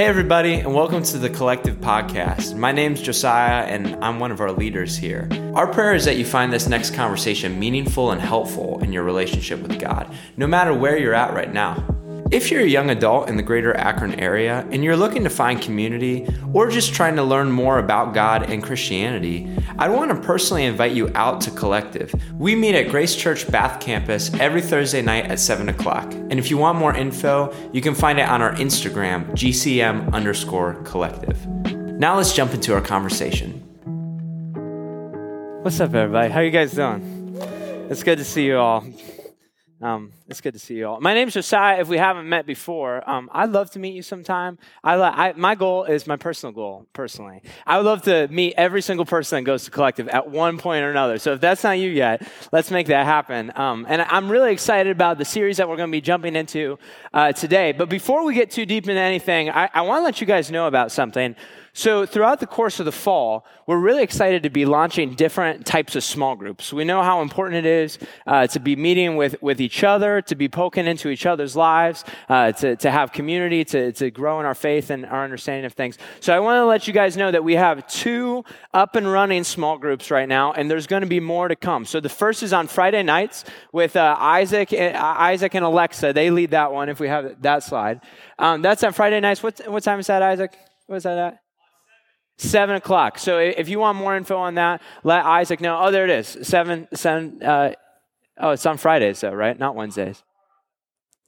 Hey, everybody, and welcome to the Collective Podcast. My name's Josiah, and I'm one of our leaders here. Our prayer is that you find this next conversation meaningful and helpful in your relationship with God, no matter where you're at right now. If you're a young adult in the greater Akron area and you're looking to find community or just trying to learn more about God and Christianity, I'd want to personally invite you out to Collective. We meet at Grace Church Bath Campus every Thursday night at 7 o'clock. And if you want more info, you can find it on our Instagram, GCM underscore collective. Now let's jump into our conversation. What's up, everybody? How you guys doing? It's good to see you all. Um, it's good to see you all. My name's Josiah. If we haven't met before, um, I'd love to meet you sometime. I, I, my goal is my personal goal, personally. I would love to meet every single person that goes to Collective at one point or another. So if that's not you yet, let's make that happen. Um, and I'm really excited about the series that we're going to be jumping into uh, today. But before we get too deep into anything, I, I want to let you guys know about something. So, throughout the course of the fall, we're really excited to be launching different types of small groups. We know how important it is uh, to be meeting with, with each other, to be poking into each other's lives, uh, to, to have community, to, to grow in our faith and our understanding of things. So, I want to let you guys know that we have two up and running small groups right now, and there's going to be more to come. So, the first is on Friday nights with uh, Isaac, uh, Isaac and Alexa. They lead that one if we have that slide. Um, that's on Friday nights. What, what time is that, Isaac? What's that at? Seven o'clock. So if you want more info on that, let Isaac know. Oh, there it is. Seven, seven. Uh, oh, it's on Fridays though, right? Not Wednesdays.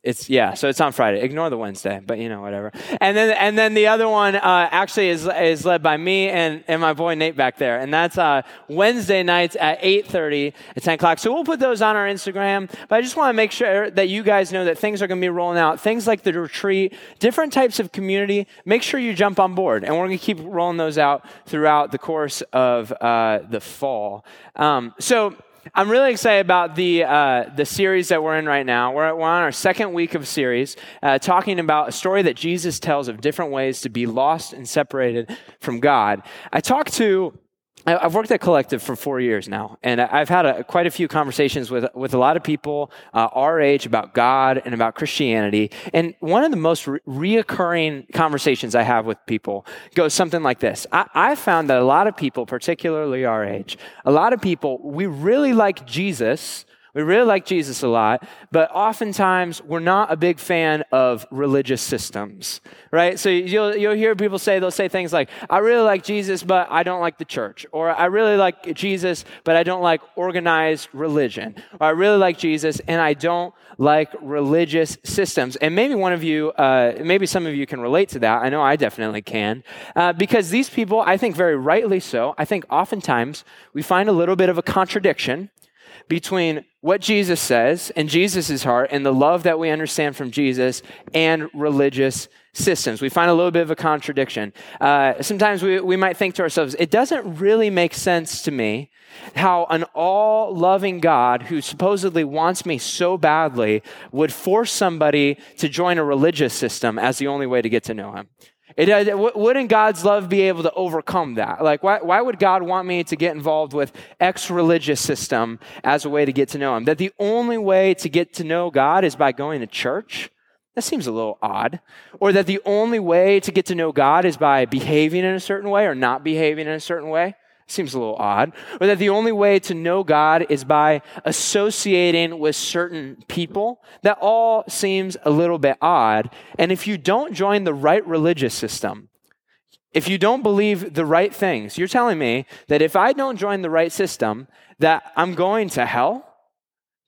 It's yeah, so it's on Friday. Ignore the Wednesday, but you know whatever. And then and then the other one uh, actually is is led by me and, and my boy Nate back there, and that's uh, Wednesday nights at eight thirty at ten o'clock. So we'll put those on our Instagram. But I just want to make sure that you guys know that things are going to be rolling out. Things like the retreat, different types of community. Make sure you jump on board, and we're going to keep rolling those out throughout the course of uh, the fall. Um, so I'm really excited about the, uh, the series that we're in right now. We're, we're on our second week of series, uh, talking about a story that Jesus tells of different ways to be lost and separated from God. I talked to I've worked at Collective for four years now, and I've had a, quite a few conversations with, with a lot of people uh, our age about God and about Christianity. And one of the most re- reoccurring conversations I have with people goes something like this I, I found that a lot of people, particularly our age, a lot of people, we really like Jesus we really like Jesus a lot, but oftentimes we're not a big fan of religious systems, right? So you'll, you'll hear people say, they'll say things like, I really like Jesus, but I don't like the church. Or I really like Jesus, but I don't like organized religion. Or I really like Jesus, and I don't like religious systems. And maybe one of you, uh, maybe some of you can relate to that. I know I definitely can. Uh, because these people, I think very rightly so, I think oftentimes we find a little bit of a contradiction between what Jesus says and Jesus' heart and the love that we understand from Jesus and religious systems. We find a little bit of a contradiction. Uh, sometimes we, we might think to ourselves, it doesn't really make sense to me how an all loving God who supposedly wants me so badly would force somebody to join a religious system as the only way to get to know him. It, uh, wouldn't God's love be able to overcome that? Like, why, why would God want me to get involved with X religious system as a way to get to know Him? That the only way to get to know God is by going to church? That seems a little odd. Or that the only way to get to know God is by behaving in a certain way or not behaving in a certain way? Seems a little odd. Or that the only way to know God is by associating with certain people. That all seems a little bit odd. And if you don't join the right religious system, if you don't believe the right things, you're telling me that if I don't join the right system, that I'm going to hell?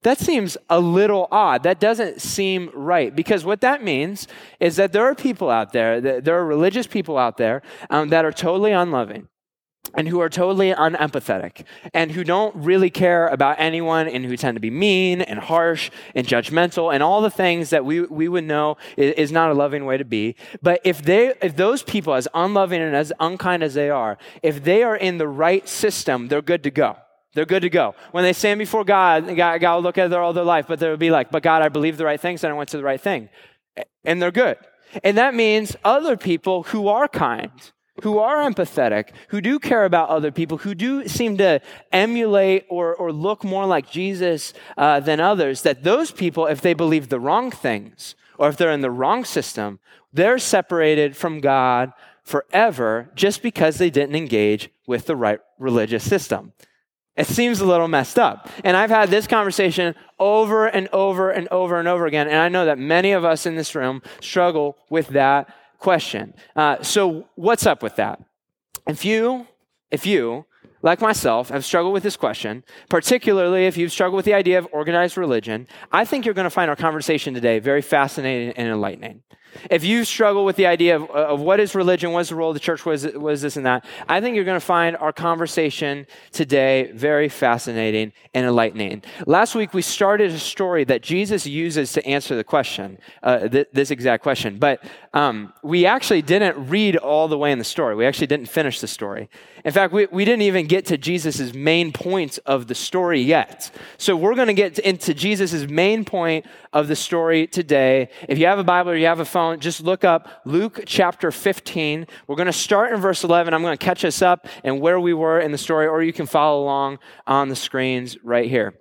That seems a little odd. That doesn't seem right. Because what that means is that there are people out there, there are religious people out there um, that are totally unloving and who are totally unempathetic and who don't really care about anyone and who tend to be mean and harsh and judgmental and all the things that we, we would know is, is not a loving way to be. But if they if those people, as unloving and as unkind as they are, if they are in the right system, they're good to go. They're good to go. When they stand before God, God, God will look at their, all their life, but they'll be like, but God, I believe the right things and I went to the right thing. And they're good. And that means other people who are kind, who are empathetic, who do care about other people, who do seem to emulate or, or look more like Jesus uh, than others, that those people, if they believe the wrong things, or if they're in the wrong system, they're separated from God forever just because they didn't engage with the right religious system. It seems a little messed up. And I've had this conversation over and over and over and over again. And I know that many of us in this room struggle with that question. Uh, so, what's up with that? If you, if you, like myself, have struggled with this question, particularly if you've struggled with the idea of organized religion, I think you're going to find our conversation today very fascinating and enlightening. If you struggle with the idea of, of what is religion, what is the role of the church, what is, what is this and that, I think you're going to find our conversation today very fascinating and enlightening. Last week, we started a story that Jesus uses to answer the question, uh, th- this exact question. But um, we actually didn't read all the way in the story. We actually didn't finish the story. In fact, we, we didn't even get to Jesus' main point of the story yet. So we're going to get into Jesus' main point of the story today. If you have a Bible or you have a phone, just look up Luke chapter 15. We're going to start in verse 11. I'm going to catch us up and where we were in the story, or you can follow along on the screens right here.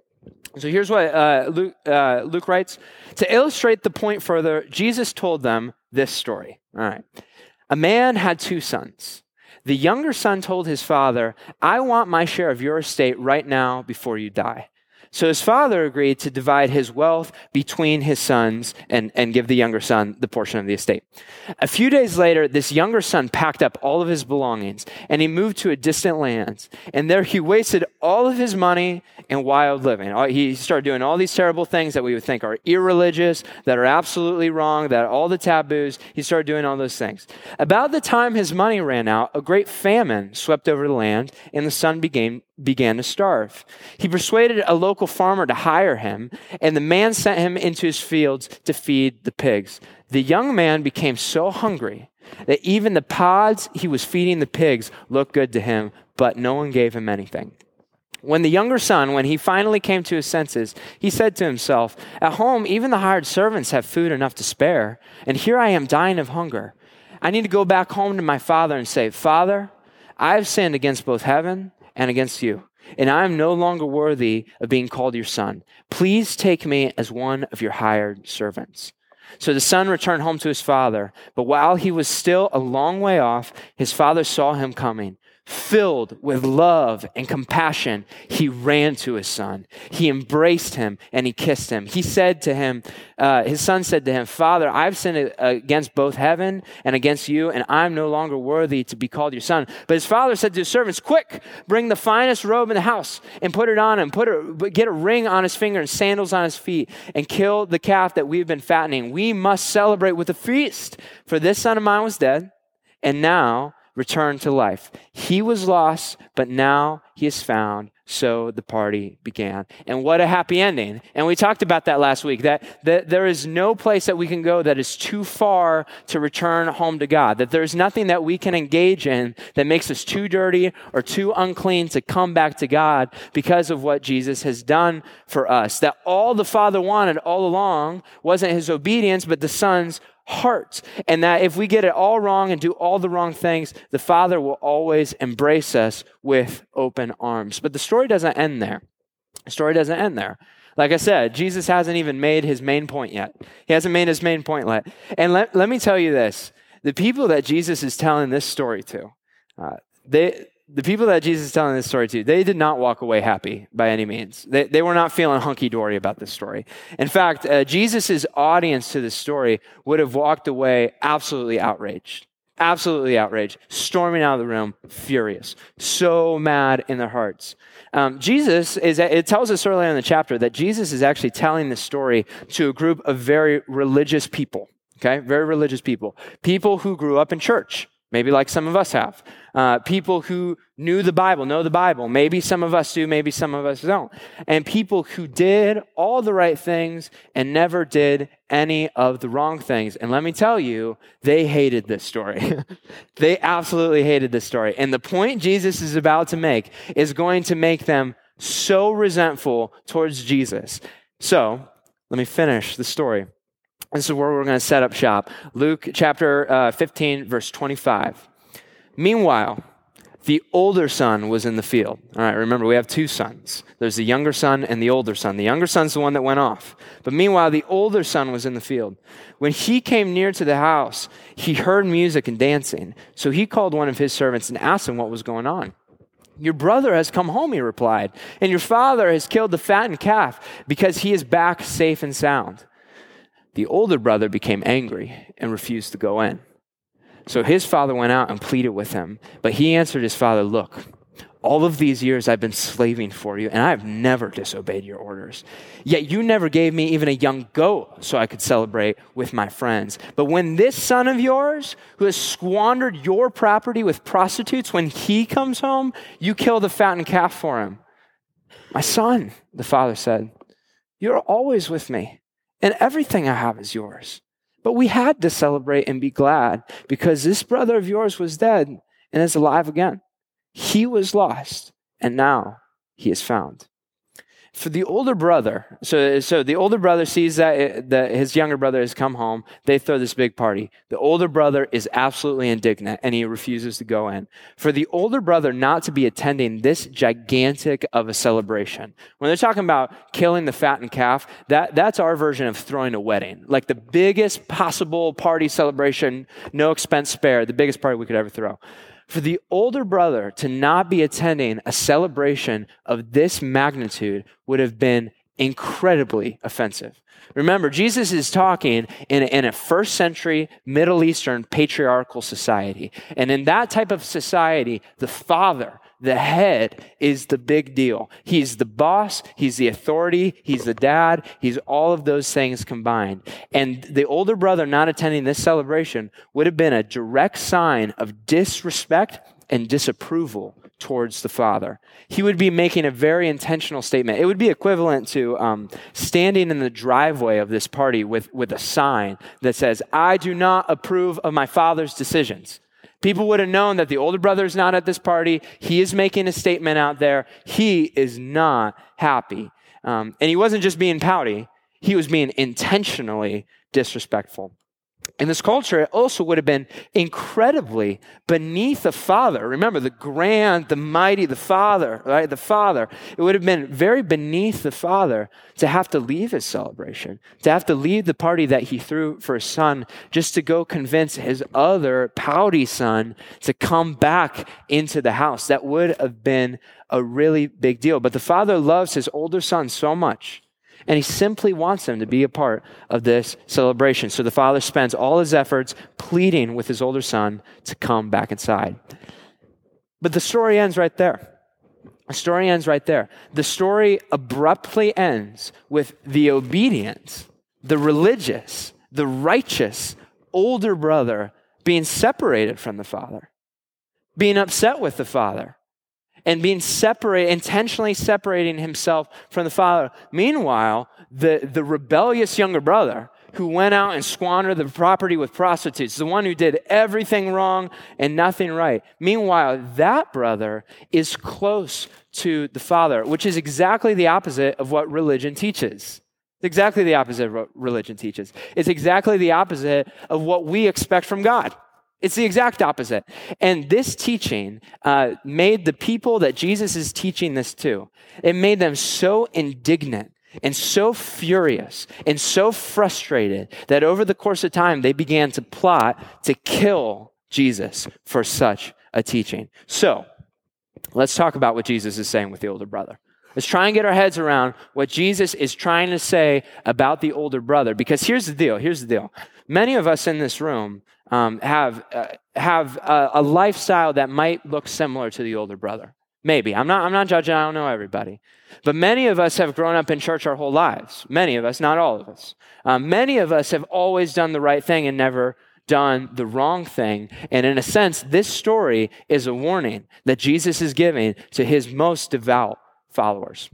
So here's what uh, Luke, uh, Luke writes To illustrate the point further, Jesus told them this story. All right. A man had two sons. The younger son told his father, I want my share of your estate right now before you die. So his father agreed to divide his wealth between his sons and, and give the younger son the portion of the estate. A few days later, this younger son packed up all of his belongings and he moved to a distant land. And there he wasted all of his money in wild living. He started doing all these terrible things that we would think are irreligious, that are absolutely wrong, that all the taboos. He started doing all those things. About the time his money ran out, a great famine swept over the land and the son began, began to starve. He persuaded a local farmer to hire him, and the man sent him into his fields to feed the pigs. The young man became so hungry that even the pods he was feeding the pigs looked good to him, but no one gave him anything. When the younger son, when he finally came to his senses, he said to himself, At home, even the hired servants have food enough to spare, and here I am dying of hunger. I need to go back home to my father and say, Father, I have sinned against both heaven and against you, and I am no longer worthy of being called your son. Please take me as one of your hired servants. So the son returned home to his father, but while he was still a long way off, his father saw him coming Filled with love and compassion, he ran to his son. He embraced him and he kissed him. He said to him, uh, his son said to him, Father, I've sinned against both heaven and against you, and I'm no longer worthy to be called your son. But his father said to his servants, Quick, bring the finest robe in the house and put it on him. Put a, get a ring on his finger and sandals on his feet, and kill the calf that we've been fattening. We must celebrate with a feast, for this son of mine was dead, and now returned to life. He was lost, but now he is found. So the party began. And what a happy ending. And we talked about that last week that, that there is no place that we can go that is too far to return home to God. That there's nothing that we can engage in that makes us too dirty or too unclean to come back to God because of what Jesus has done for us. That all the Father wanted all along wasn't his obedience, but the Son's heart. And that if we get it all wrong and do all the wrong things, the Father will always embrace us with open arms. But the story doesn't end there. The story doesn't end there. Like I said, Jesus hasn't even made his main point yet. He hasn't made his main point yet. And let, let me tell you this the people that Jesus is telling this story to, uh, they, the people that Jesus is telling this story to, they did not walk away happy by any means. They, they were not feeling hunky dory about this story. In fact, uh, Jesus' audience to this story would have walked away absolutely outraged. Absolutely outraged, storming out of the room, furious, so mad in their hearts. Um, Jesus is, it tells us earlier in the chapter that Jesus is actually telling this story to a group of very religious people, okay? Very religious people. People who grew up in church, maybe like some of us have. Uh, people who knew the Bible, know the Bible. Maybe some of us do, maybe some of us don't. And people who did all the right things and never did any of the wrong things. And let me tell you, they hated this story. they absolutely hated this story. And the point Jesus is about to make is going to make them so resentful towards Jesus. So, let me finish the story. This is where we're going to set up shop. Luke chapter uh, 15, verse 25. Meanwhile, the older son was in the field. All right, remember, we have two sons. There's the younger son and the older son. The younger son's the one that went off. But meanwhile, the older son was in the field. When he came near to the house, he heard music and dancing. So he called one of his servants and asked him what was going on. Your brother has come home, he replied, and your father has killed the fattened calf because he is back safe and sound. The older brother became angry and refused to go in. So his father went out and pleaded with him. But he answered his father, Look, all of these years I've been slaving for you, and I have never disobeyed your orders. Yet you never gave me even a young goat so I could celebrate with my friends. But when this son of yours, who has squandered your property with prostitutes, when he comes home, you kill the fattened calf for him. My son, the father said, You're always with me, and everything I have is yours. But we had to celebrate and be glad because this brother of yours was dead and is alive again. He was lost and now he is found for the older brother, so, so the older brother sees that, eh, that his younger brother has come home. They throw this big party. The older brother is absolutely indignant and he refuses to go in. For the older brother not to be attending this gigantic of a celebration, when they're talking about killing the fattened calf, that, that's our version of throwing a wedding. Like the biggest possible party celebration, no expense spared, the biggest party we could ever throw for the older brother to not be attending a celebration of this magnitude would have been incredibly offensive. Remember, Jesus is talking in a, in a, first century Middle Eastern patriarchal society. And in that type of society, the father the head is the big deal. He's the boss, he's the authority, he's the dad, he's all of those things combined. And the older brother not attending this celebration would have been a direct sign of disrespect and disapproval towards the father. He would be making a very intentional statement. It would be equivalent to um, standing in the driveway of this party with, with a sign that says, I do not approve of my father's decisions. People would have known that the older brother is not at this party. He is making a statement out there. He is not happy. Um, and he wasn't just being pouty, he was being intentionally disrespectful. In this culture, it also would have been incredibly beneath the father. Remember, the grand, the mighty, the father, right? The father. It would have been very beneath the father to have to leave his celebration, to have to leave the party that he threw for his son just to go convince his other pouty son to come back into the house. That would have been a really big deal. But the father loves his older son so much and he simply wants them to be a part of this celebration. So the father spends all his efforts pleading with his older son to come back inside. But the story ends right there. The story ends right there. The story abruptly ends with the obedient, the religious, the righteous older brother being separated from the father, being upset with the father, and being separate, intentionally separating himself from the father. Meanwhile, the, the rebellious younger brother who went out and squandered the property with prostitutes, the one who did everything wrong and nothing right. Meanwhile, that brother is close to the father, which is exactly the opposite of what religion teaches. It's exactly the opposite of what religion teaches. It's exactly the opposite of what we expect from God. It's the exact opposite. And this teaching uh, made the people that Jesus is teaching this to, it made them so indignant and so furious and so frustrated that over the course of time, they began to plot to kill Jesus for such a teaching. So, let's talk about what Jesus is saying with the older brother. Let's try and get our heads around what Jesus is trying to say about the older brother. Because here's the deal. Here's the deal. Many of us in this room um, have, uh, have a, a lifestyle that might look similar to the older brother. Maybe. I'm not, I'm not judging, I don't know everybody. But many of us have grown up in church our whole lives. Many of us, not all of us. Um, many of us have always done the right thing and never done the wrong thing. And in a sense, this story is a warning that Jesus is giving to his most devout followers.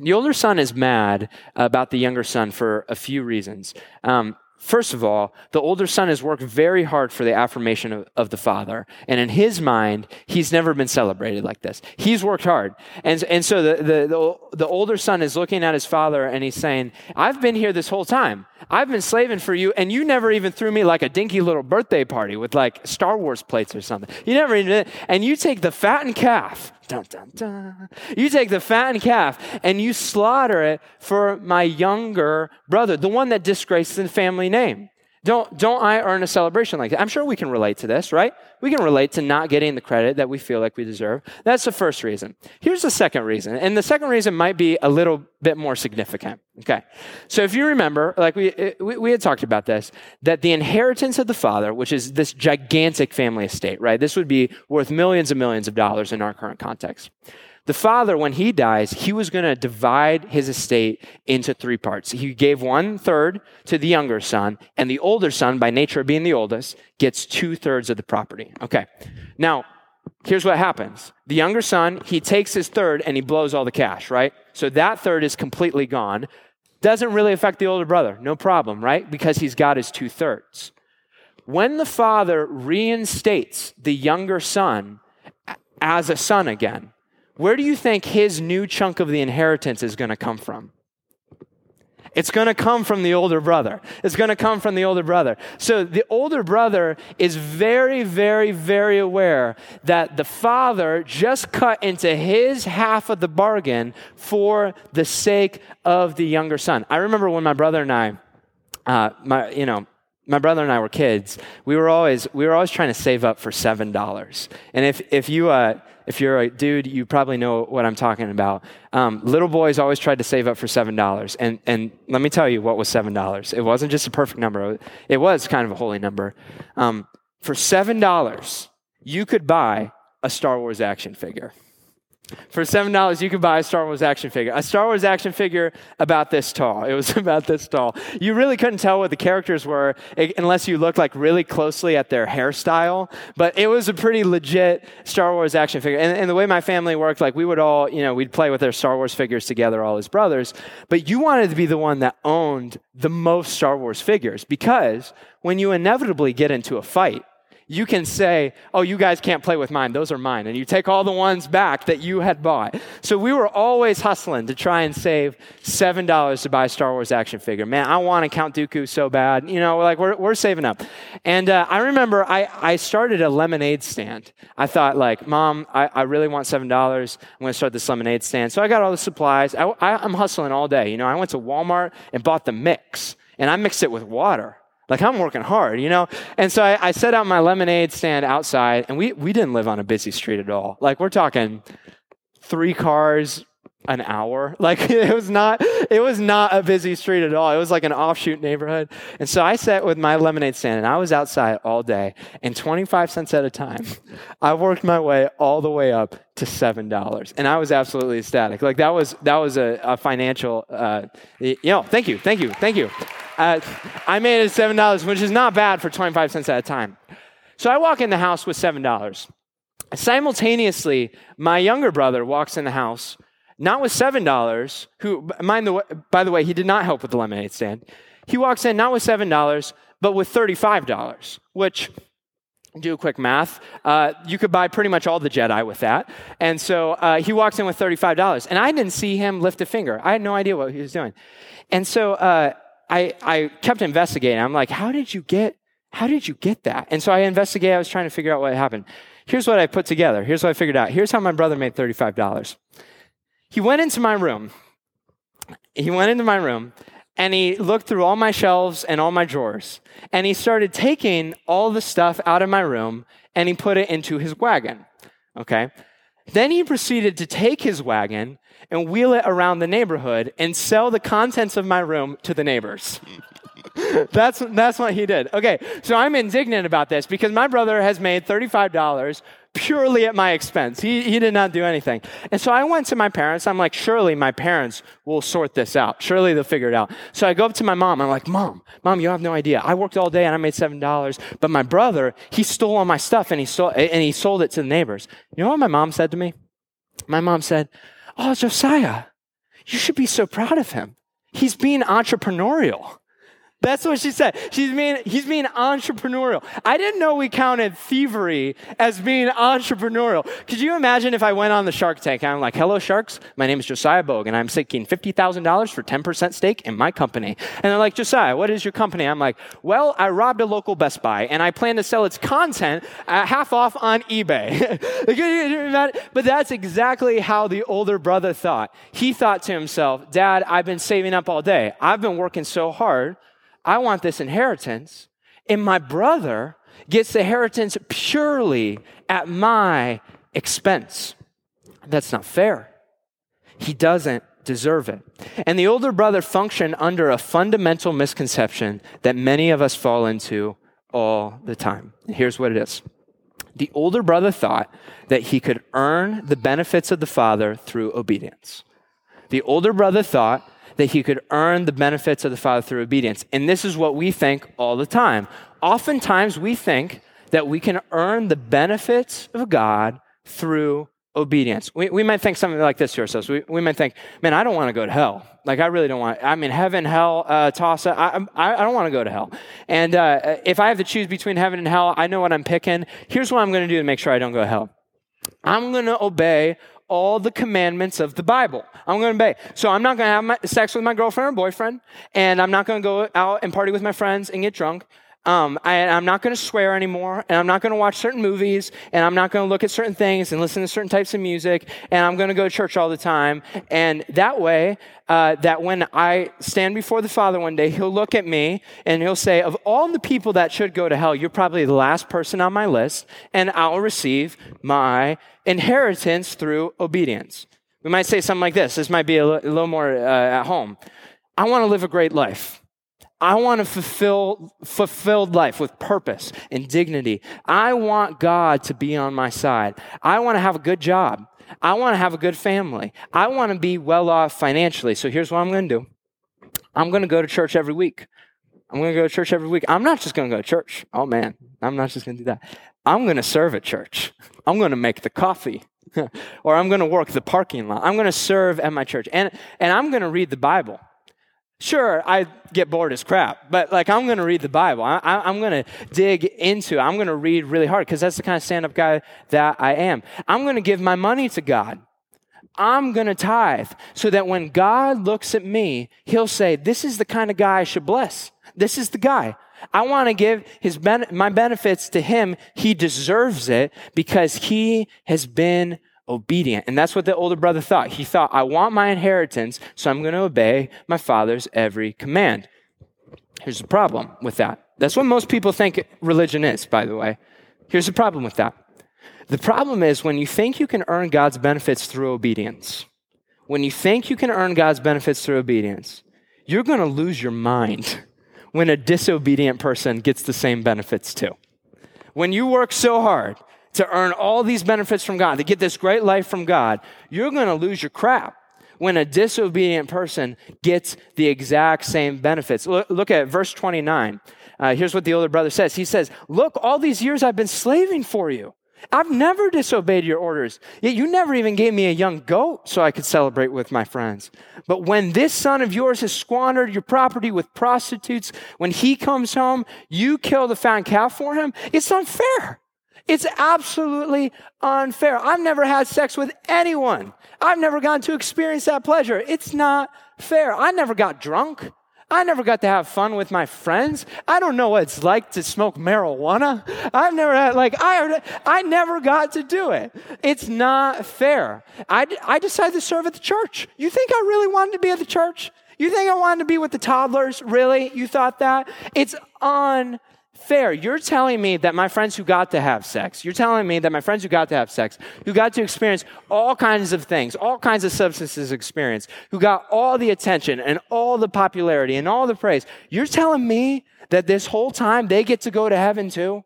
The older son is mad about the younger son for a few reasons. Um, First of all, the older son has worked very hard for the affirmation of, of, the father. And in his mind, he's never been celebrated like this. He's worked hard. And, and so the, the, the, the older son is looking at his father and he's saying, I've been here this whole time. I've been slaving for you, and you never even threw me like a dinky little birthday party with like Star Wars plates or something. You never even, and you take the fattened calf, dun, dun, dun. You take the fattened calf and you slaughter it for my younger brother, the one that disgraced the family name. Don't, don't I earn a celebration like that? I'm sure we can relate to this, right? We can relate to not getting the credit that we feel like we deserve. That's the first reason. Here's the second reason. And the second reason might be a little bit more significant. Okay. So if you remember, like we, we, we had talked about this, that the inheritance of the father, which is this gigantic family estate, right? This would be worth millions and millions of dollars in our current context. The father, when he dies, he was going to divide his estate into three parts. He gave one third to the younger son, and the older son, by nature of being the oldest, gets two thirds of the property. Okay. Now, here's what happens. The younger son, he takes his third and he blows all the cash, right? So that third is completely gone. Doesn't really affect the older brother. No problem, right? Because he's got his two thirds. When the father reinstates the younger son as a son again, where do you think his new chunk of the inheritance is going to come from? It's going to come from the older brother. It's going to come from the older brother. So the older brother is very, very, very aware that the father just cut into his half of the bargain for the sake of the younger son. I remember when my brother and I, uh, my, you know, my brother and I were kids. We were always we were always trying to save up for seven dollars. And if if you uh, if you're a dude, you probably know what I'm talking about. Um, little boys always tried to save up for $7. And, and let me tell you what was $7. It wasn't just a perfect number, it was kind of a holy number. Um, for $7, you could buy a Star Wars action figure. For $7, you could buy a Star Wars action figure. A Star Wars action figure about this tall. It was about this tall. You really couldn't tell what the characters were unless you looked like really closely at their hairstyle. But it was a pretty legit Star Wars action figure. And, and the way my family worked, like we would all, you know, we'd play with their Star Wars figures together, all his brothers. But you wanted to be the one that owned the most Star Wars figures because when you inevitably get into a fight, you can say, Oh, you guys can't play with mine. Those are mine. And you take all the ones back that you had bought. So we were always hustling to try and save $7 to buy a Star Wars action figure. Man, I want a Count Dooku so bad. You know, like we're, we're saving up. And uh, I remember I, I started a lemonade stand. I thought, like, Mom, I, I really want $7. I'm going to start this lemonade stand. So I got all the supplies. I, I, I'm hustling all day. You know, I went to Walmart and bought the mix, and I mixed it with water. Like I'm working hard, you know? And so I, I, set out my lemonade stand outside, and we, we didn't live on a busy street at all. Like we're talking three cars an hour. Like it was not it was not a busy street at all. It was like an offshoot neighborhood. And so I sat with my lemonade stand and I was outside all day and 25 cents at a time. I worked my way all the way up to $7 and I was absolutely ecstatic. Like that was that was a, a financial uh, you know, thank you. Thank you. Thank you. Uh, I made it $7, which is not bad for 25 cents at a time. So I walk in the house with $7. Simultaneously, my younger brother walks in the house, not with $7, who, mind the, by the way, he did not help with the lemonade stand. He walks in not with $7, but with $35, which do a quick math. Uh, you could buy pretty much all the Jedi with that. And so uh, he walks in with $35. And I didn't see him lift a finger. I had no idea what he was doing. And so uh, I, I kept investigating. I'm like, how did you get, how did you get that? And so I investigated. I was trying to figure out what happened. Here's what I put together. Here's what I figured out. Here's how my brother made $35. He went into my room. He went into my room and he looked through all my shelves and all my drawers. And he started taking all the stuff out of my room and he put it into his wagon. Okay. Then he proceeded to take his wagon and wheel it around the neighborhood and sell the contents of my room to the neighbors. that's, that's what he did. Okay, so I'm indignant about this because my brother has made $35 purely at my expense. He, he did not do anything. And so I went to my parents. I'm like, surely my parents will sort this out. Surely they'll figure it out. So I go up to my mom. I'm like, Mom, Mom, you have no idea. I worked all day and I made $7. But my brother, he stole all my stuff and he, stole, and he sold it to the neighbors. You know what my mom said to me? My mom said, Oh, Josiah, you should be so proud of him. He's being entrepreneurial. That's what she said. She's being, he's being entrepreneurial. I didn't know we counted thievery as being entrepreneurial. Could you imagine if I went on the Shark Tank and I'm like, hello, sharks. My name is Josiah Bogue and I'm seeking $50,000 for 10% stake in my company. And they're like, Josiah, what is your company? I'm like, well, I robbed a local Best Buy and I plan to sell its content at half off on eBay. but that's exactly how the older brother thought. He thought to himself, Dad, I've been saving up all day. I've been working so hard. I want this inheritance. And my brother gets the inheritance purely at my expense. That's not fair. He doesn't deserve it. And the older brother functioned under a fundamental misconception that many of us fall into all the time. Here's what it is the older brother thought that he could earn the benefits of the father through obedience. The older brother thought that he could earn the benefits of the Father through obedience. And this is what we think all the time. Oftentimes, we think that we can earn the benefits of God through obedience. We, we might think something like this to ourselves. We, we might think, man, I don't want to go to hell. Like, I really don't want, I mean, heaven, hell, uh, toss, I, I, I don't want to go to hell. And uh, if I have to choose between heaven and hell, I know what I'm picking. Here's what I'm going to do to make sure I don't go to hell. I'm going to obey all the commandments of the Bible. I'm going to obey. So I'm not going to have my, sex with my girlfriend or boyfriend, and I'm not going to go out and party with my friends and get drunk. Um, I, am not going to swear anymore, and I'm not going to watch certain movies, and I'm not going to look at certain things and listen to certain types of music, and I'm going to go to church all the time. And that way, uh, that when I stand before the Father one day, He'll look at me and He'll say, Of all the people that should go to hell, you're probably the last person on my list, and I'll receive my inheritance through obedience. We might say something like this. This might be a, l- a little more uh, at home. I want to live a great life. I want a fulfill, fulfilled life with purpose and dignity. I want God to be on my side. I want to have a good job. I want to have a good family. I want to be well off financially. So here's what I'm going to do I'm going to go to church every week. I'm going to go to church every week. I'm not just going to go to church. Oh man, I'm not just going to do that. I'm going to serve at church. I'm going to make the coffee. or I'm going to work the parking lot. I'm going to serve at my church. And, and I'm going to read the Bible. Sure, I get bored as crap, but like I'm going to read the Bible. I, am going to dig into it. I'm going to read really hard because that's the kind of stand up guy that I am. I'm going to give my money to God. I'm going to tithe so that when God looks at me, he'll say, This is the kind of guy I should bless. This is the guy. I want to give his ben- my benefits to him. He deserves it because he has been obedient. And that's what the older brother thought. He thought, I want my inheritance, so I'm going to obey my father's every command. Here's the problem with that. That's what most people think religion is, by the way. Here's the problem with that. The problem is when you think you can earn God's benefits through obedience, when you think you can earn God's benefits through obedience, you're going to lose your mind when a disobedient person gets the same benefits too. When you work so hard to earn all these benefits from God, to get this great life from God, you're going to lose your crap when a disobedient person gets the exact same benefits. Look, at verse 29. Uh, here's what the older brother says He says, Look, all these years I've been slaving for you. I've never disobeyed your orders. Yet you never even gave me a young goat so I could celebrate with my friends. But when this son of yours has squandered your property with prostitutes, when he comes home, you kill the fat calf for him? It's unfair. It's absolutely unfair. I've never had sex with anyone. I've never gotten to experience that pleasure. It's not fair. I never got drunk. I never got to have fun with my friends. I don't know what it's like to smoke marijuana. I've never had, like, I, I never got to do it. It's not fair. I, I decided to serve at the church. You think I really wanted to be at the church? You think I wanted to be with the toddlers? Really? You thought that? It's unfair fair. You're telling me that my friends who got to have sex, you're telling me that my friends who got to have sex, who got to experience all kinds of things, all kinds of substances experience, who got all the attention and all the popularity and all the praise, you're telling me that this whole time they get to go to heaven too?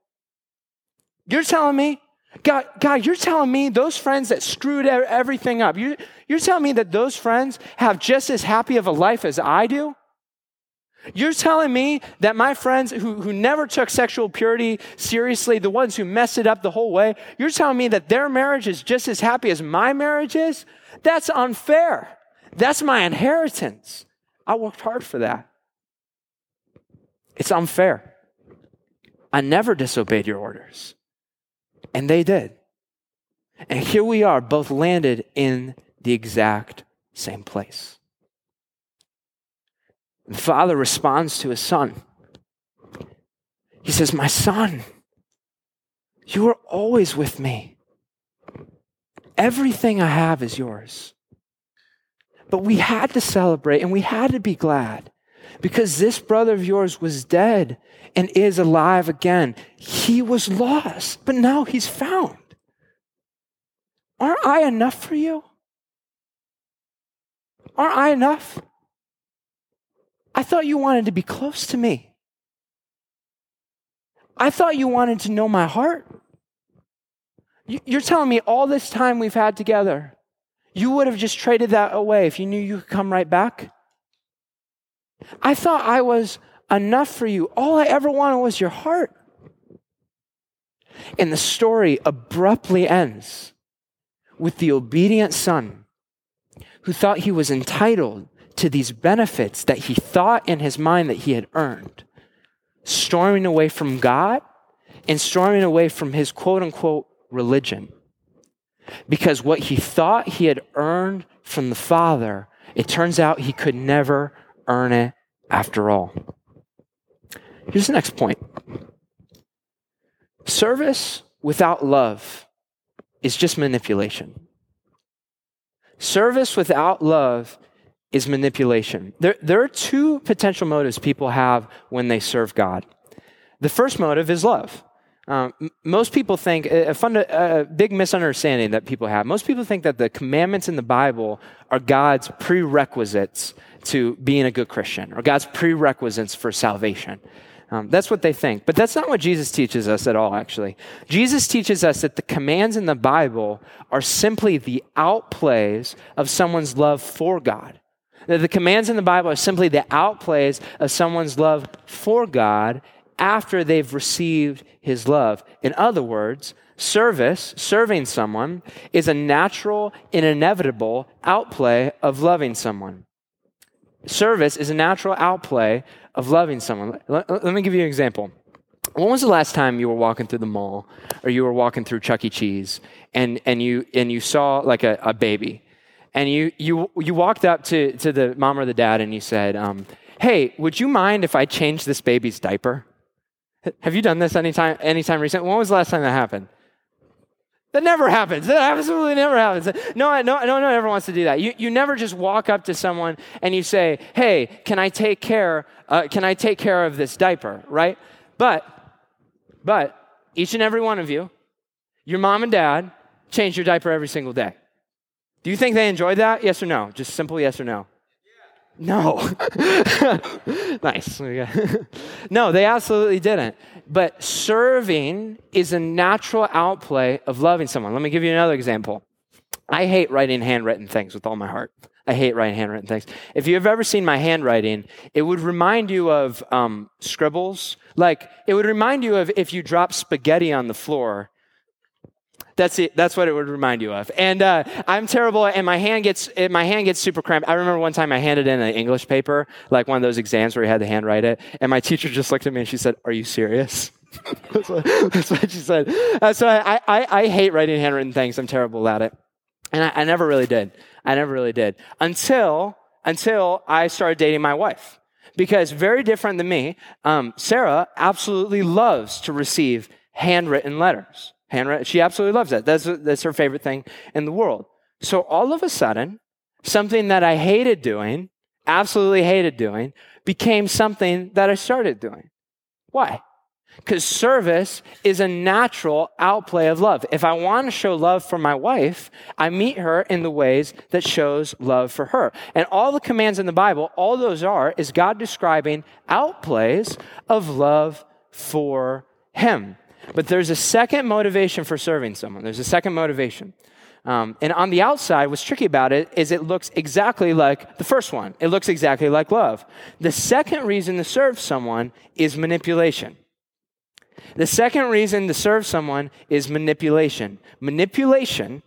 You're telling me? God, God, you're telling me those friends that screwed everything up, you're, you're telling me that those friends have just as happy of a life as I do? You're telling me that my friends who, who never took sexual purity seriously, the ones who messed it up the whole way, you're telling me that their marriage is just as happy as my marriage is? That's unfair. That's my inheritance. I worked hard for that. It's unfair. I never disobeyed your orders. And they did. And here we are, both landed in the exact same place. The father responds to his son. He says, My son, you are always with me. Everything I have is yours. But we had to celebrate and we had to be glad because this brother of yours was dead and is alive again. He was lost, but now he's found. Aren't I enough for you? Aren't I enough? I thought you wanted to be close to me. I thought you wanted to know my heart. You're telling me all this time we've had together, you would have just traded that away if you knew you could come right back? I thought I was enough for you. All I ever wanted was your heart. And the story abruptly ends with the obedient son who thought he was entitled to these benefits that he thought in his mind that he had earned, storming away from God and storming away from his quote unquote religion. Because what he thought he had earned from the Father, it turns out he could never earn it after all. Here's the next point service without love is just manipulation. Service without love is manipulation. There, there are two potential motives people have when they serve God. The first motive is love. Um, most people think a, funda- a big misunderstanding that people have. Most people think that the commandments in the Bible are God's prerequisites to being a good Christian or God's prerequisites for salvation. Um, that's what they think. But that's not what Jesus teaches us at all, actually. Jesus teaches us that the commands in the Bible are simply the outplays of someone's love for God. The commands in the Bible are simply the outplays of someone's love for God after they've received his love. In other words, service, serving someone, is a natural and inevitable outplay of loving someone. Service is a natural outplay of loving someone. Let, let, me give you an example. When was the last time you were walking through the mall or you were walking through Chuck E. Cheese and, and, you, and you saw like a, a baby and you, you, you walked up to, to the mom or the dad and you said, um, Hey, would you mind if I change this baby's diaper? Have you done this anytime, anytime recent? When was the last time that happened? That never happens. That absolutely never happens. No, no, no, no one ever wants to do that. You, you never just walk up to someone and you say, "Hey, can I take care? Uh, can I take care of this diaper?" Right? But, but each and every one of you, your mom and dad, change your diaper every single day. Do you think they enjoyed that? Yes or no? Just simple yes or no. No. nice. no, they absolutely didn't. But serving is a natural outplay of loving someone. Let me give you another example. I hate writing handwritten things with all my heart. I hate writing handwritten things. If you've ever seen my handwriting, it would remind you of um, scribbles. Like, it would remind you of if you drop spaghetti on the floor that's it. That's what it would remind you of. And uh, I'm terrible, and my hand gets my hand gets super cramped. I remember one time I handed in an English paper, like one of those exams where you had to handwrite it, and my teacher just looked at me and she said, "Are you serious?" that's, what, that's, what, she said. Uh, so I, I, I hate writing handwritten things. I'm terrible at it, and I, I never really did. I never really did until until I started dating my wife because very different than me, um, Sarah absolutely loves to receive handwritten letters. Handwritten. She absolutely loves that. That's, that's her favorite thing in the world. So all of a sudden, something that I hated doing, absolutely hated doing, became something that I started doing. Why? Because service is a natural outplay of love. If I want to show love for my wife, I meet her in the ways that shows love for her. And all the commands in the Bible, all those are, is God describing outplays of love for him. But there's a second motivation for serving someone. There's a second motivation. Um, and on the outside, what's tricky about it is it looks exactly like the first one. It looks exactly like love. The second reason to serve someone is manipulation. The second reason to serve someone is manipulation. Manipulation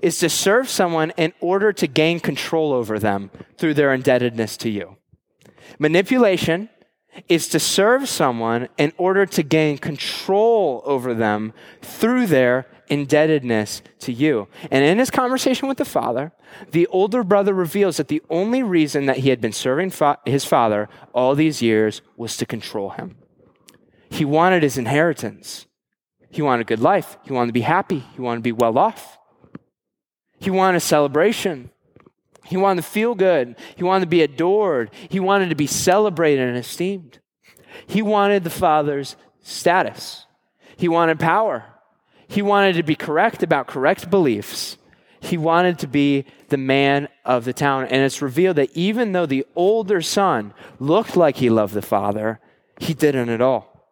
is to serve someone in order to gain control over them through their indebtedness to you. Manipulation is to serve someone in order to gain control over them through their indebtedness to you. And in his conversation with the father, the older brother reveals that the only reason that he had been serving fa- his father all these years was to control him. He wanted his inheritance. He wanted a good life. He wanted to be happy. He wanted to be well off. He wanted a celebration. He wanted to feel good. He wanted to be adored. He wanted to be celebrated and esteemed. He wanted the Father's status. He wanted power. He wanted to be correct about correct beliefs. He wanted to be the man of the town. And it's revealed that even though the older son looked like he loved the father, he didn't at all.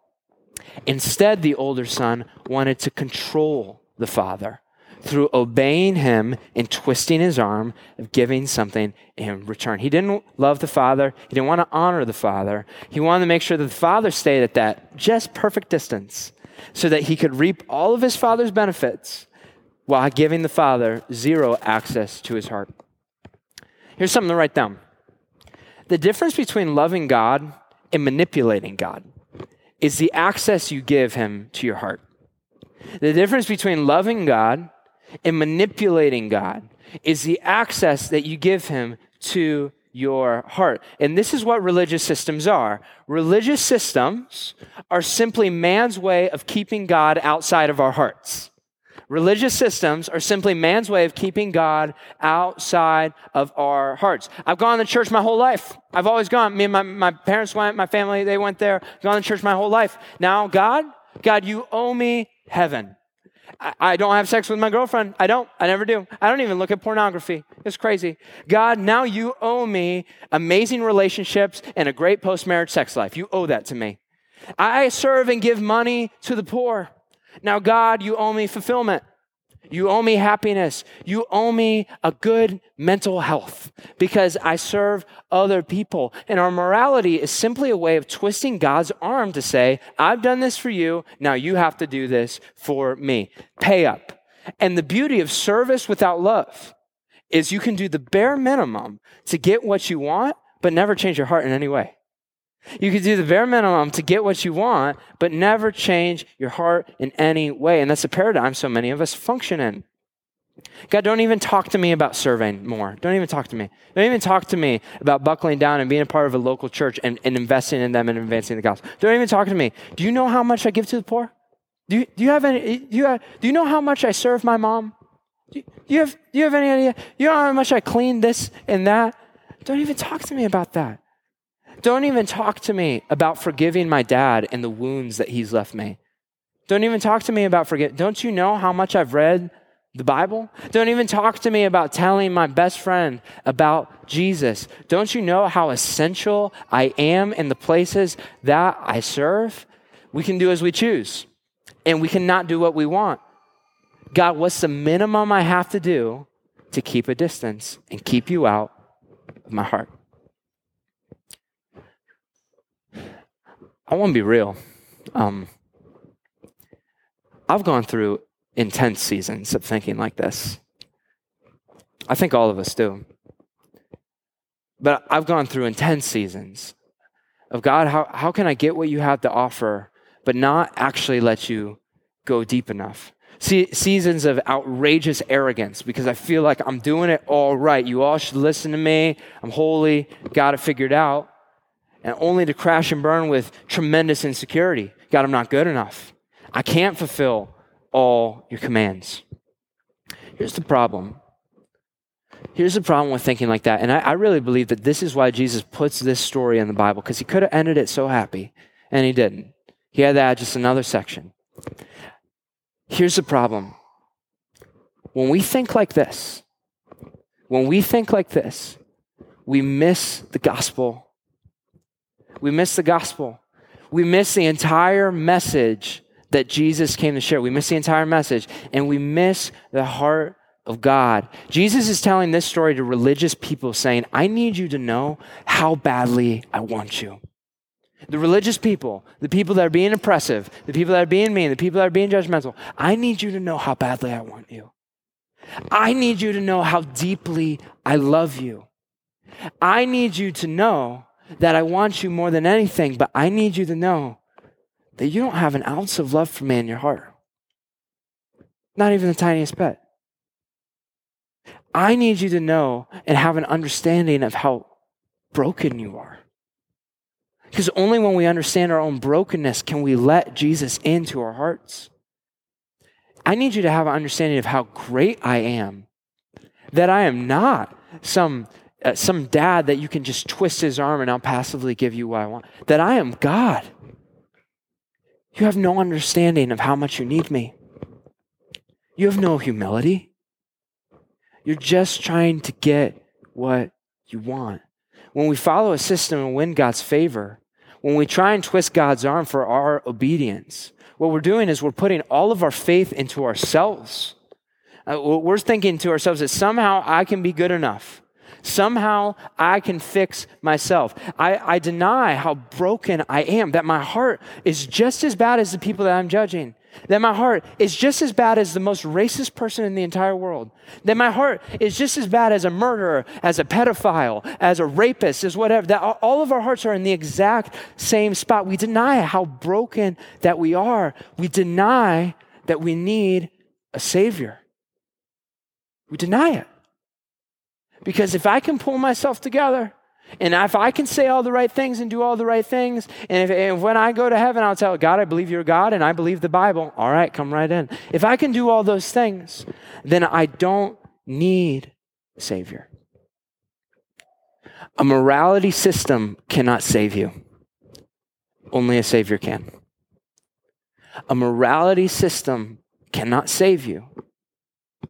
Instead, the older son wanted to control the father through obeying him and twisting his arm of giving something in return. He didn't love the Father. He didn't want to honor the Father. He wanted to make sure that the Father stayed at that just perfect distance so that he could reap all of his Father's benefits while giving the Father zero access to his heart. Here's something to write down the difference between loving God and manipulating God is the access you give him to your heart. The difference between loving God and manipulating God is the access that you give him to your heart. And this is what religious systems are. Religious systems are simply man's way of keeping God outside of our hearts. Religious systems are simply man's way of keeping God outside of our hearts. I've gone to church my whole life. I've always gone. Me and my, my parents went, my family, they went there. I've gone to church my whole life. Now, God, God, you owe me heaven. I, don't have sex with my girlfriend. I don't. I never do. I don't even look at pornography. It's crazy. God, now you owe me amazing relationships and a great post marriage sex life. You owe that to me. I serve and give money to the poor. Now, God, you owe me fulfillment. You owe me happiness. You owe me a good mental health because I serve other people. And our morality is simply a way of twisting God's arm to say, I've done this for you. Now you have to do this for me. Pay up. And the beauty of service without love is you can do the bare minimum to get what you want, but never change your heart in any way. You can do the bare minimum to get what you want, but never change your heart in any way. And that's a paradigm so many of us function in. God, don't even talk to me about serving more. Don't even talk to me. Don't even talk to me about buckling down and being a part of a local church and, and investing in them and advancing the gospel. Don't even talk to me. Do you know how much I give to the poor? Do you, do you have any, do you, have, do you know how much I serve my mom? Do you, have, do you have any idea? You know how much I clean this and that? Don't even talk to me about that. Don't even talk to me about forgiving my dad and the wounds that he's left me. Don't even talk to me about forget. Don't you know how much I've read the Bible? Don't even talk to me about telling my best friend about Jesus. Don't you know how essential I am in the places that I serve? We can do as we choose, and we cannot do what we want. God, what's the minimum I have to do to keep a distance and keep you out of my heart? I want to be real. Um, I've gone through intense seasons of thinking like this. I think all of us do. But I've gone through intense seasons of God, how, how can I get what you have to offer, but not actually let you go deep enough? Seasons of outrageous arrogance because I feel like I'm doing it all right. You all should listen to me. I'm holy, got it figured out and only to crash and burn with tremendous insecurity. God, I'm not good enough. I can't fulfill all your commands. Here's the problem. Here's the problem with thinking like that. And I, I really believe that this is why Jesus puts this story in the Bible, because he could have ended it so happy, and he didn't. He had to add just another section. Here's the problem. When we think like this, when we think like this, we miss the gospel we miss the gospel. We miss the entire message that Jesus came to share. We miss the entire message and we miss the heart of God. Jesus is telling this story to religious people saying, I need you to know how badly I want you. The religious people, the people that are being oppressive, the people that are being mean, the people that are being judgmental, I need you to know how badly I want you. I need you to know how deeply I love you. I need you to know that I want you more than anything, but I need you to know that you don't have an ounce of love for me in your heart. Not even the tiniest bit. I need you to know and have an understanding of how broken you are. Because only when we understand our own brokenness can we let Jesus into our hearts. I need you to have an understanding of how great I am, that I am not some, uh, some dad that you can just twist his arm and I'll passively give you what I want, that I am God. You have no understanding of how much you need me. You have no humility. You're just trying to get what you want. When we follow a system and win God's favor, when we try and twist God's arm for our obedience, what we're doing is we're putting all of our faith into ourselves. Uh, we're thinking to ourselves that somehow I can be good enough. Somehow I can fix myself. I, I deny how broken I am, that my heart is just as bad as the people that I'm judging that my heart is just as bad as the most racist person in the entire world, that my heart is just as bad as a murderer, as a pedophile, as a rapist, as whatever, that all of our hearts are in the exact same spot. We deny how broken that we are. We deny that we need a Savior. We deny it. Because if I can pull myself together, and if I can say all the right things and do all the right things, and if, and when I go to heaven, I'll tell God, I believe you're God and I believe the Bible. All right, come right in. If I can do all those things, then I don't need a Savior. A morality system cannot save you, only a Savior can. A morality system cannot save you,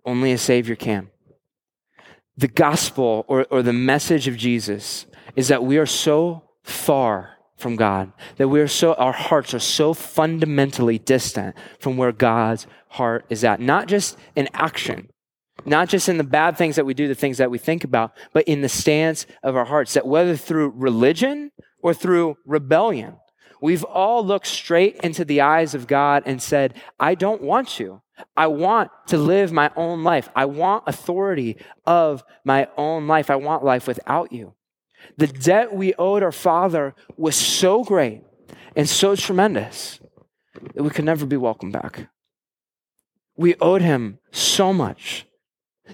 only a Savior can. The gospel or, or the message of Jesus is that we are so far from God, that we are so, our hearts are so fundamentally distant from where God's heart is at. Not just in action, not just in the bad things that we do, the things that we think about, but in the stance of our hearts. That whether through religion or through rebellion, we've all looked straight into the eyes of God and said, I don't want you. I want to live my own life. I want authority of my own life. I want life without you. The debt we owed our Father was so great and so tremendous that we could never be welcomed back. We owed him so much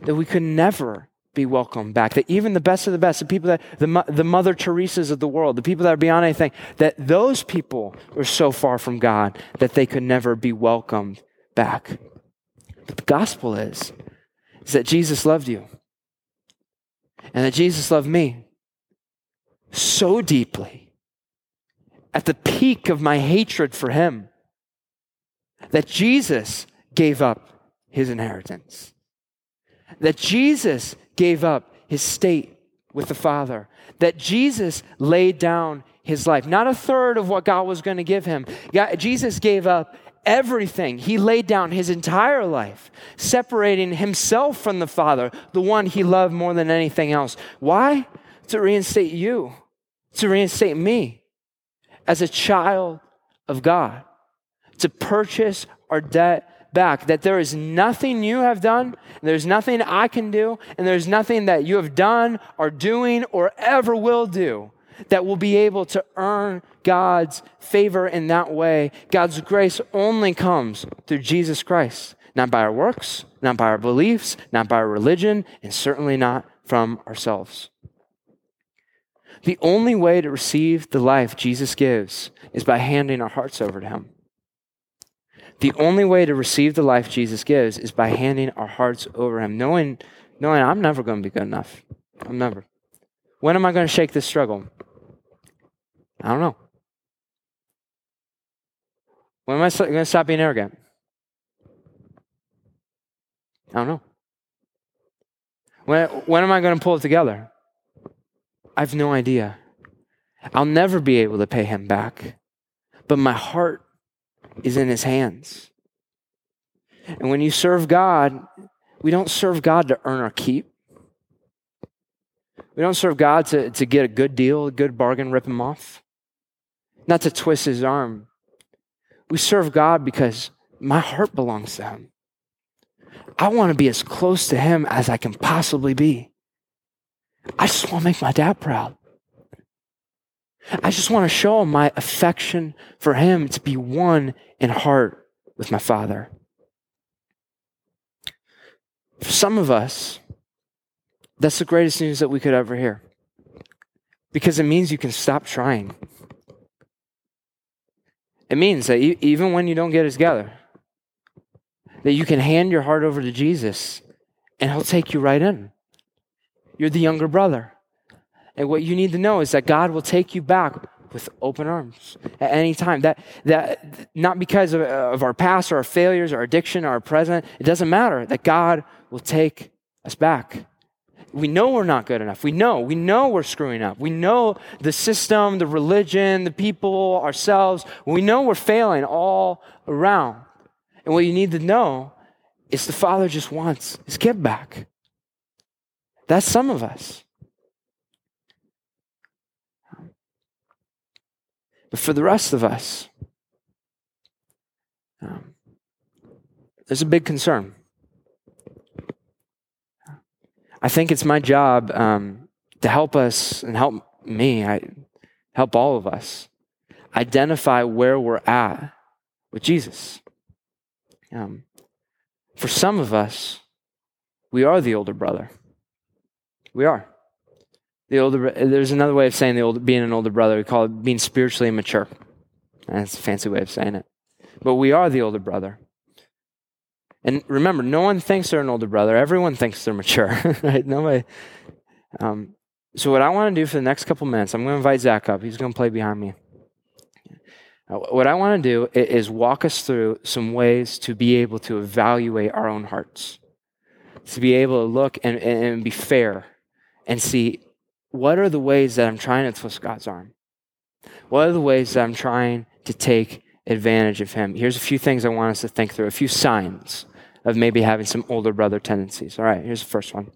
that we could never be welcomed back. That even the best of the best, the people that, the, the Mother Teresa's of the world, the people that are beyond anything, that those people were so far from God that they could never be welcomed back. But the gospel is, is that Jesus loved you and that Jesus loved me so deeply at the peak of my hatred for him that Jesus gave up his inheritance, that Jesus gave up his state with the Father, that Jesus laid down his life, not a third of what God was going to give him. God, Jesus gave up everything. He laid down his entire life, separating himself from the Father, the one he loved more than anything else. Why? to reinstate you, to reinstate me as a child of God, to purchase our debt back. That there is nothing you have done, there's nothing I can do, and there's nothing that you have done, or doing, or ever will do that will be able to earn God's favor in that way. God's grace only comes through Jesus Christ, not by our works, not by our beliefs, not by our religion, and certainly not from ourselves. The only way to receive the life Jesus gives is by handing our hearts over to Him. The only way to receive the life Jesus gives is by handing our hearts over Him, knowing, knowing I'm never going to be good enough. I'm never. When am I going to shake this struggle? I don't know. When am I going to stop being arrogant? I don't know. When, when am I going to pull it together? I have no idea. I'll never be able to pay him back. But my heart is in his hands. And when you serve God, we don't serve God to earn our keep. We don't serve God to, to get a good deal, a good bargain, rip him off, not to twist his arm. We serve God because my heart belongs to him. I want to be as close to him as I can possibly be. I just want to make my dad proud. I just want to show my affection for him to be one in heart with my Father. For some of us, that's the greatest news that we could ever hear because it means you can stop trying. It means that even when you don't get it together, that you can hand your heart over to Jesus and he'll take you right in. You're the younger brother. And what you need to know is that God will take you back with open arms at any time. That, that not because of, of our past or our failures or our addiction or our present, it doesn't matter. That God will take us back. We know we're not good enough. We know. We know we're screwing up. We know the system, the religion, the people, ourselves. We know we're failing all around. And what you need to know is the Father just wants his kid back. That's some of us. But for the rest of us, um, there's a big concern. I think it's my job um, to help us and help me, I, help all of us identify where we're at with Jesus. Um, for some of us, we are the older brother. We are. The older, there's another way of saying the older, being an older brother. We call it being spiritually immature. That's a fancy way of saying it. But we are the older brother. And remember, no one thinks they're an older brother. Everyone thinks they're mature, right? Nobody. Um, so what I want to do for the next couple minutes, I'm going to invite Zach up. He's going to play behind me. Uh, what I want to do is walk us through some ways to be able to evaluate our own hearts, to be able to look and, and be fair and see what are the ways that I'm trying to twist God's arm? What are the ways that I'm trying to take advantage of Him? Here's a few things I want us to think through, a few signs of maybe having some older brother tendencies. All right, here's the first one.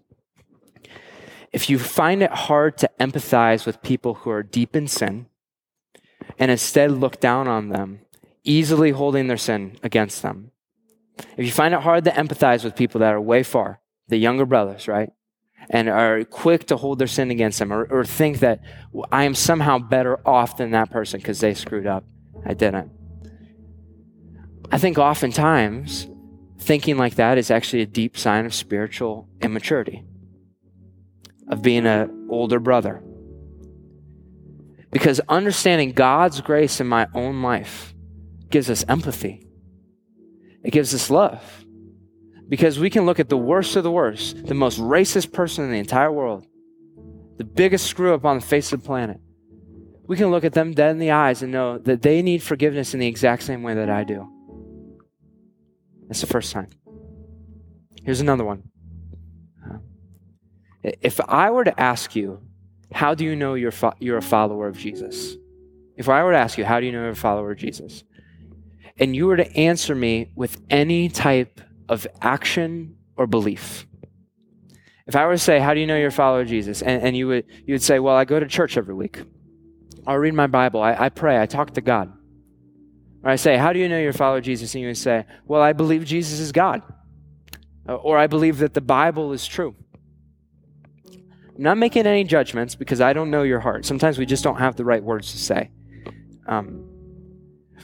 If you find it hard to empathize with people who are deep in sin and instead look down on them, easily holding their sin against them, if you find it hard to empathize with people that are way far, the younger brothers, right? And are quick to hold their sin against them or, or think that I am somehow better off than that person because they screwed up. I didn't. I think oftentimes thinking like that is actually a deep sign of spiritual immaturity, of being an older brother. Because understanding God's grace in my own life gives us empathy, it gives us love. Because we can look at the worst of the worst, the most racist person in the entire world, the biggest screw up on the face of the planet. We can look at them dead in the eyes and know that they need forgiveness in the exact same way that I do. That's the first time. Here's another one. Uh, if I were to ask you, how do you know you're, fo- you're a follower of Jesus? If I were to ask you, how do you know you're a follower of Jesus? And you were to answer me with any type of action or belief. If I were to say, how do you know you're a follower of Jesus? And, and you, would, you would say, well, I go to church every week. I'll read my Bible. I, I pray. I talk to God. Or I say, How do you know you're a follower Jesus? And you say, Well, I believe Jesus is God. Uh, or I believe that the Bible is true. I'm not making any judgments because I don't know your heart. Sometimes we just don't have the right words to say. Um,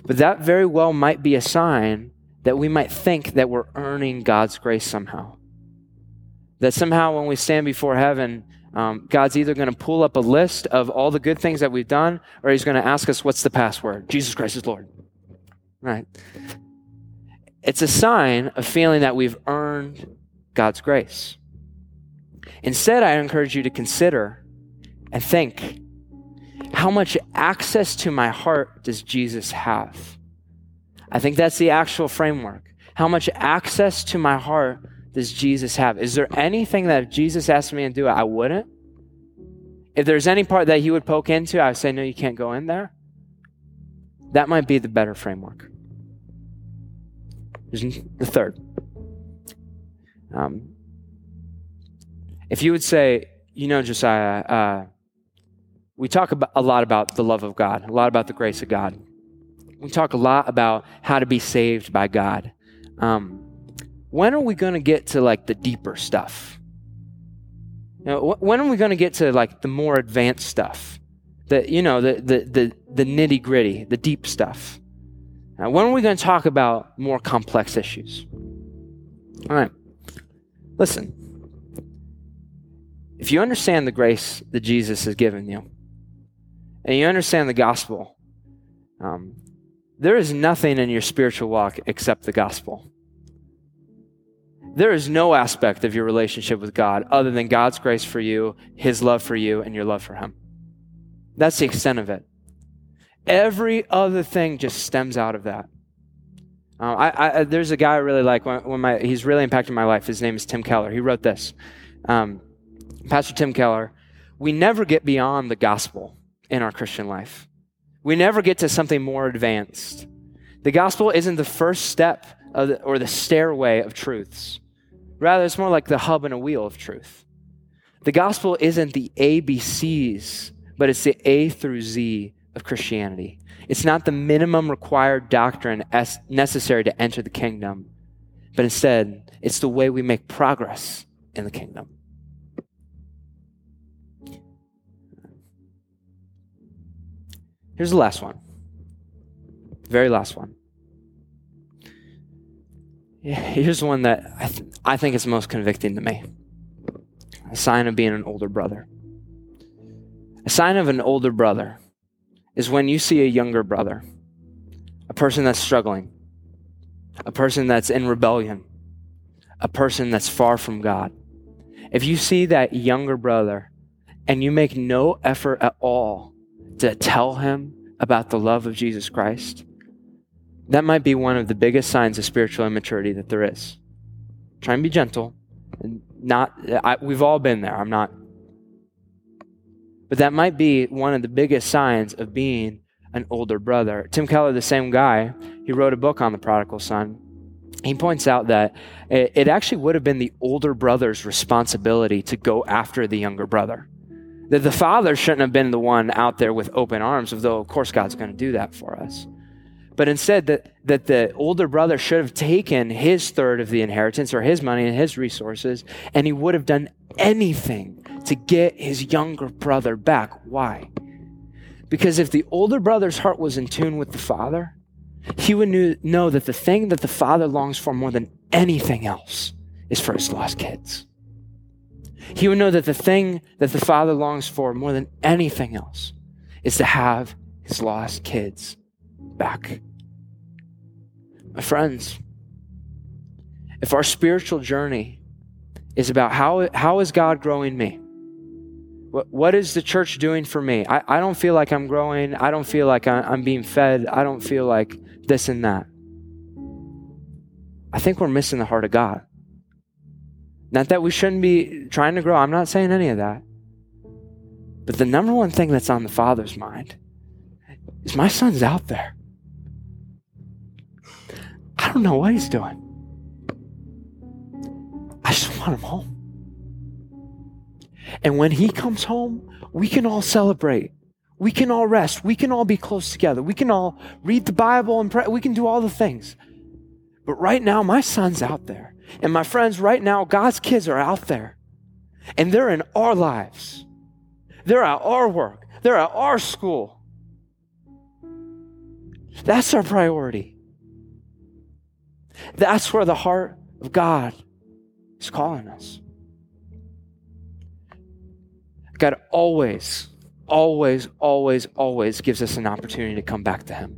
but that very well might be a sign that we might think that we're earning God's grace somehow. That somehow when we stand before heaven, um, God's either going to pull up a list of all the good things that we've done, or He's going to ask us, What's the password? Jesus Christ is Lord. Right? It's a sign of feeling that we've earned God's grace. Instead, I encourage you to consider and think how much access to my heart does Jesus have? I think that's the actual framework. How much access to my heart does Jesus have? Is there anything that if Jesus asked me to do, it, I wouldn't? If there's any part that he would poke into, I would say, no, you can't go in there. That might be the better framework. The third. Um, if you would say, you know, Josiah, uh, we talk about, a lot about the love of God, a lot about the grace of God. We talk a lot about how to be saved by God. Um, when are we going to get to like the deeper stuff? You know, wh- when are we going to get to like the more advanced stuff? The you know the the the, the nitty gritty, the deep stuff. Now, when are we going to talk about more complex issues? All right, listen. If you understand the grace that Jesus has given you, and you understand the gospel, um, there is nothing in your spiritual walk except the gospel. There is no aspect of your relationship with God other than God's grace for you, His love for you, and your love for Him. That's the extent of it. Every other thing just stems out of that. Uh, I, I, there's a guy I really like. When, when, my, he's really impacted my life. His name is Tim Keller. He wrote this. Um, Pastor Tim Keller. We never get beyond the gospel in our Christian life. We never get to something more advanced. The gospel isn't the first step the, or the stairway of truths. Rather, it's more like the hub and a wheel of truth. The gospel isn't the ABCs, but it's the A through Z of Christianity. It's not the minimum required doctrine as necessary to enter the kingdom, but instead, it's the way we make progress in the kingdom. Here's the last one. Very last one. Here's one that I, th- I think is most convicting to me a sign of being an older brother. A sign of an older brother is when you see a younger brother, a person that's struggling, a person that's in rebellion, a person that's far from God. If you see that younger brother and you make no effort at all to tell him about the love of Jesus Christ, that might be one of the biggest signs of spiritual immaturity that there is. Try and be gentle. And not, I, we've all been there. I'm not. But that might be one of the biggest signs of being an older brother. Tim Keller, the same guy, he wrote a book on the prodigal son. He points out that it, actually would have been the older brother's responsibility to go after the younger brother. That the father shouldn't have been the one out there with open arms, although, of course, God's going to do that for us but instead that, that the older brother should have taken his third of the inheritance or his money and his resources, and he would have done anything to get his younger brother back. Why? Because if the older brother's heart was in tune with the father, he would knew, know that the thing that the father longs for more than anything else is for his lost kids. He would know that the thing that the father longs for more than anything else is to have his lost kids back. My friends, if our spiritual journey is about how, how is God growing me? What, what is the church doing for me? I, I don't feel like I'm growing. I don't feel like I'm being fed. I don't feel like this and that. I think we're missing the heart of God. Not that we shouldn't be trying to grow. I'm not saying any of that. But the number one thing that's on the Father's mind is my son's out there. I don't know what he's doing. I just want him home. And when he comes home, we can all celebrate. We can all rest. We can all be close together. We can all read the Bible and pray. We can do all the things. But right now, my son's out there. And my friends, right now, God's kids are out there. And they're in our lives. They're at our work. They're at our school. That's our priority. That's where the heart of God is calling us. God always, always, always, always gives us an opportunity to come back to Him.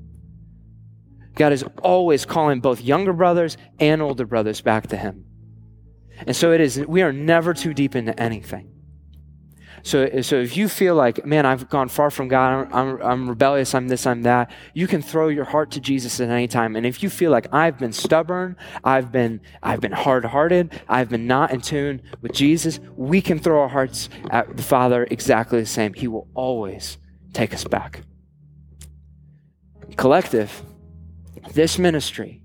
God is always calling both younger brothers and older brothers back to Him. And so it is, we are never too deep into anything. So, so if you feel like, man, I've gone far from God, I'm, I'm, I'm, rebellious, I'm this, I'm that, you can throw your heart to Jesus at any time. And if you feel like I've been stubborn, I've been, I've been hard-hearted, I've been not in tune with Jesus, we can throw our hearts at the Father exactly the same. He will always take us back. Collective, this ministry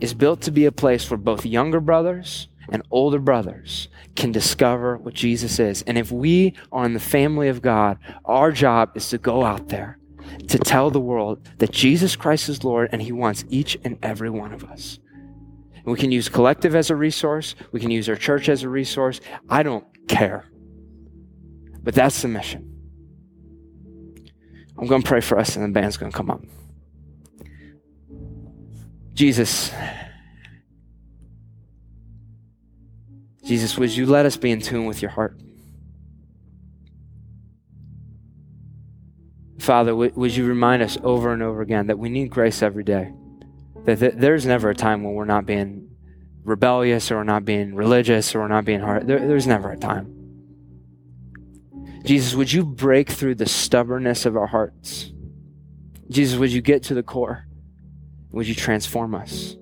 is built to be a place for both younger brothers and older brothers can discover what Jesus is. And if we are in the family of God, our job is to go out there to tell the world that Jesus Christ is Lord and He wants each and every one of us. And we can use collective as a resource, we can use our church as a resource. I don't care. But that's the mission. I'm going to pray for us, and the band's going to come up. Jesus, Jesus, would you let us be in tune with your heart? Father, would you remind us over and over again that we need grace every day? That there's never a time when we're not being rebellious or we're not being religious or we're not being hard. There, there's never a time. Jesus, would you break through the stubbornness of our hearts? Jesus, would you get to the core? Would you transform us?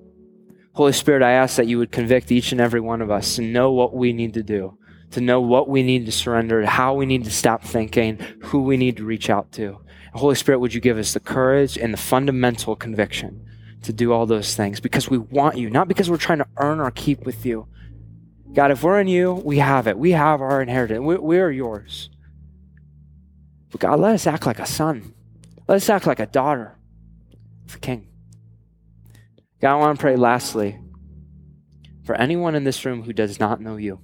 Holy Spirit, I ask that you would convict each and every one of us to know what we need to do, to know what we need to surrender, how we need to stop thinking, who we need to reach out to. Holy Spirit, would you give us the courage and the fundamental conviction to do all those things because we want you, not because we're trying to earn our keep with you. God, if we're in you, we have it. We have our inheritance. We, we are yours. But God, let us act like a son. Let us act like a daughter of the King. God, I want to pray lastly for anyone in this room who does not know you.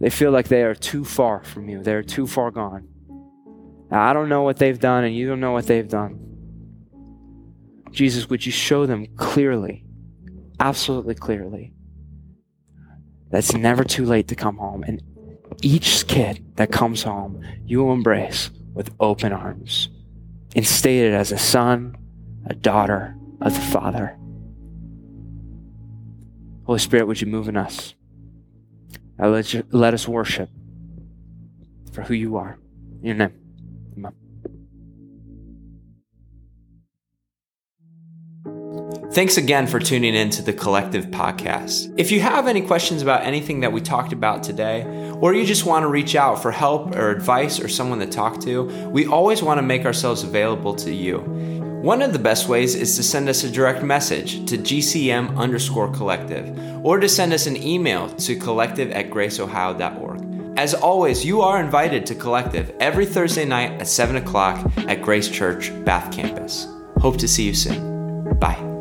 They feel like they are too far from you, they're too far gone. Now, I don't know what they've done, and you don't know what they've done. Jesus, would you show them clearly, absolutely clearly, that it's never too late to come home. And each kid that comes home, you will embrace with open arms, instated as a son, a daughter of the Father. Holy Spirit, would you move in us? let, you, let us worship for who you are. In your name. Amen. Thanks again for tuning in to the Collective Podcast. If you have any questions about anything that we talked about today, or you just want to reach out for help or advice or someone to talk to, we always want to make ourselves available to you. One of the best ways is to send us a direct message to GCM underscore collective, or to send us an email to collective at graceohio.org. As always, you are invited to Collective every Thursday night at 7 o'clock at Grace Church, Bath Campus. Hope to see you soon. Bye.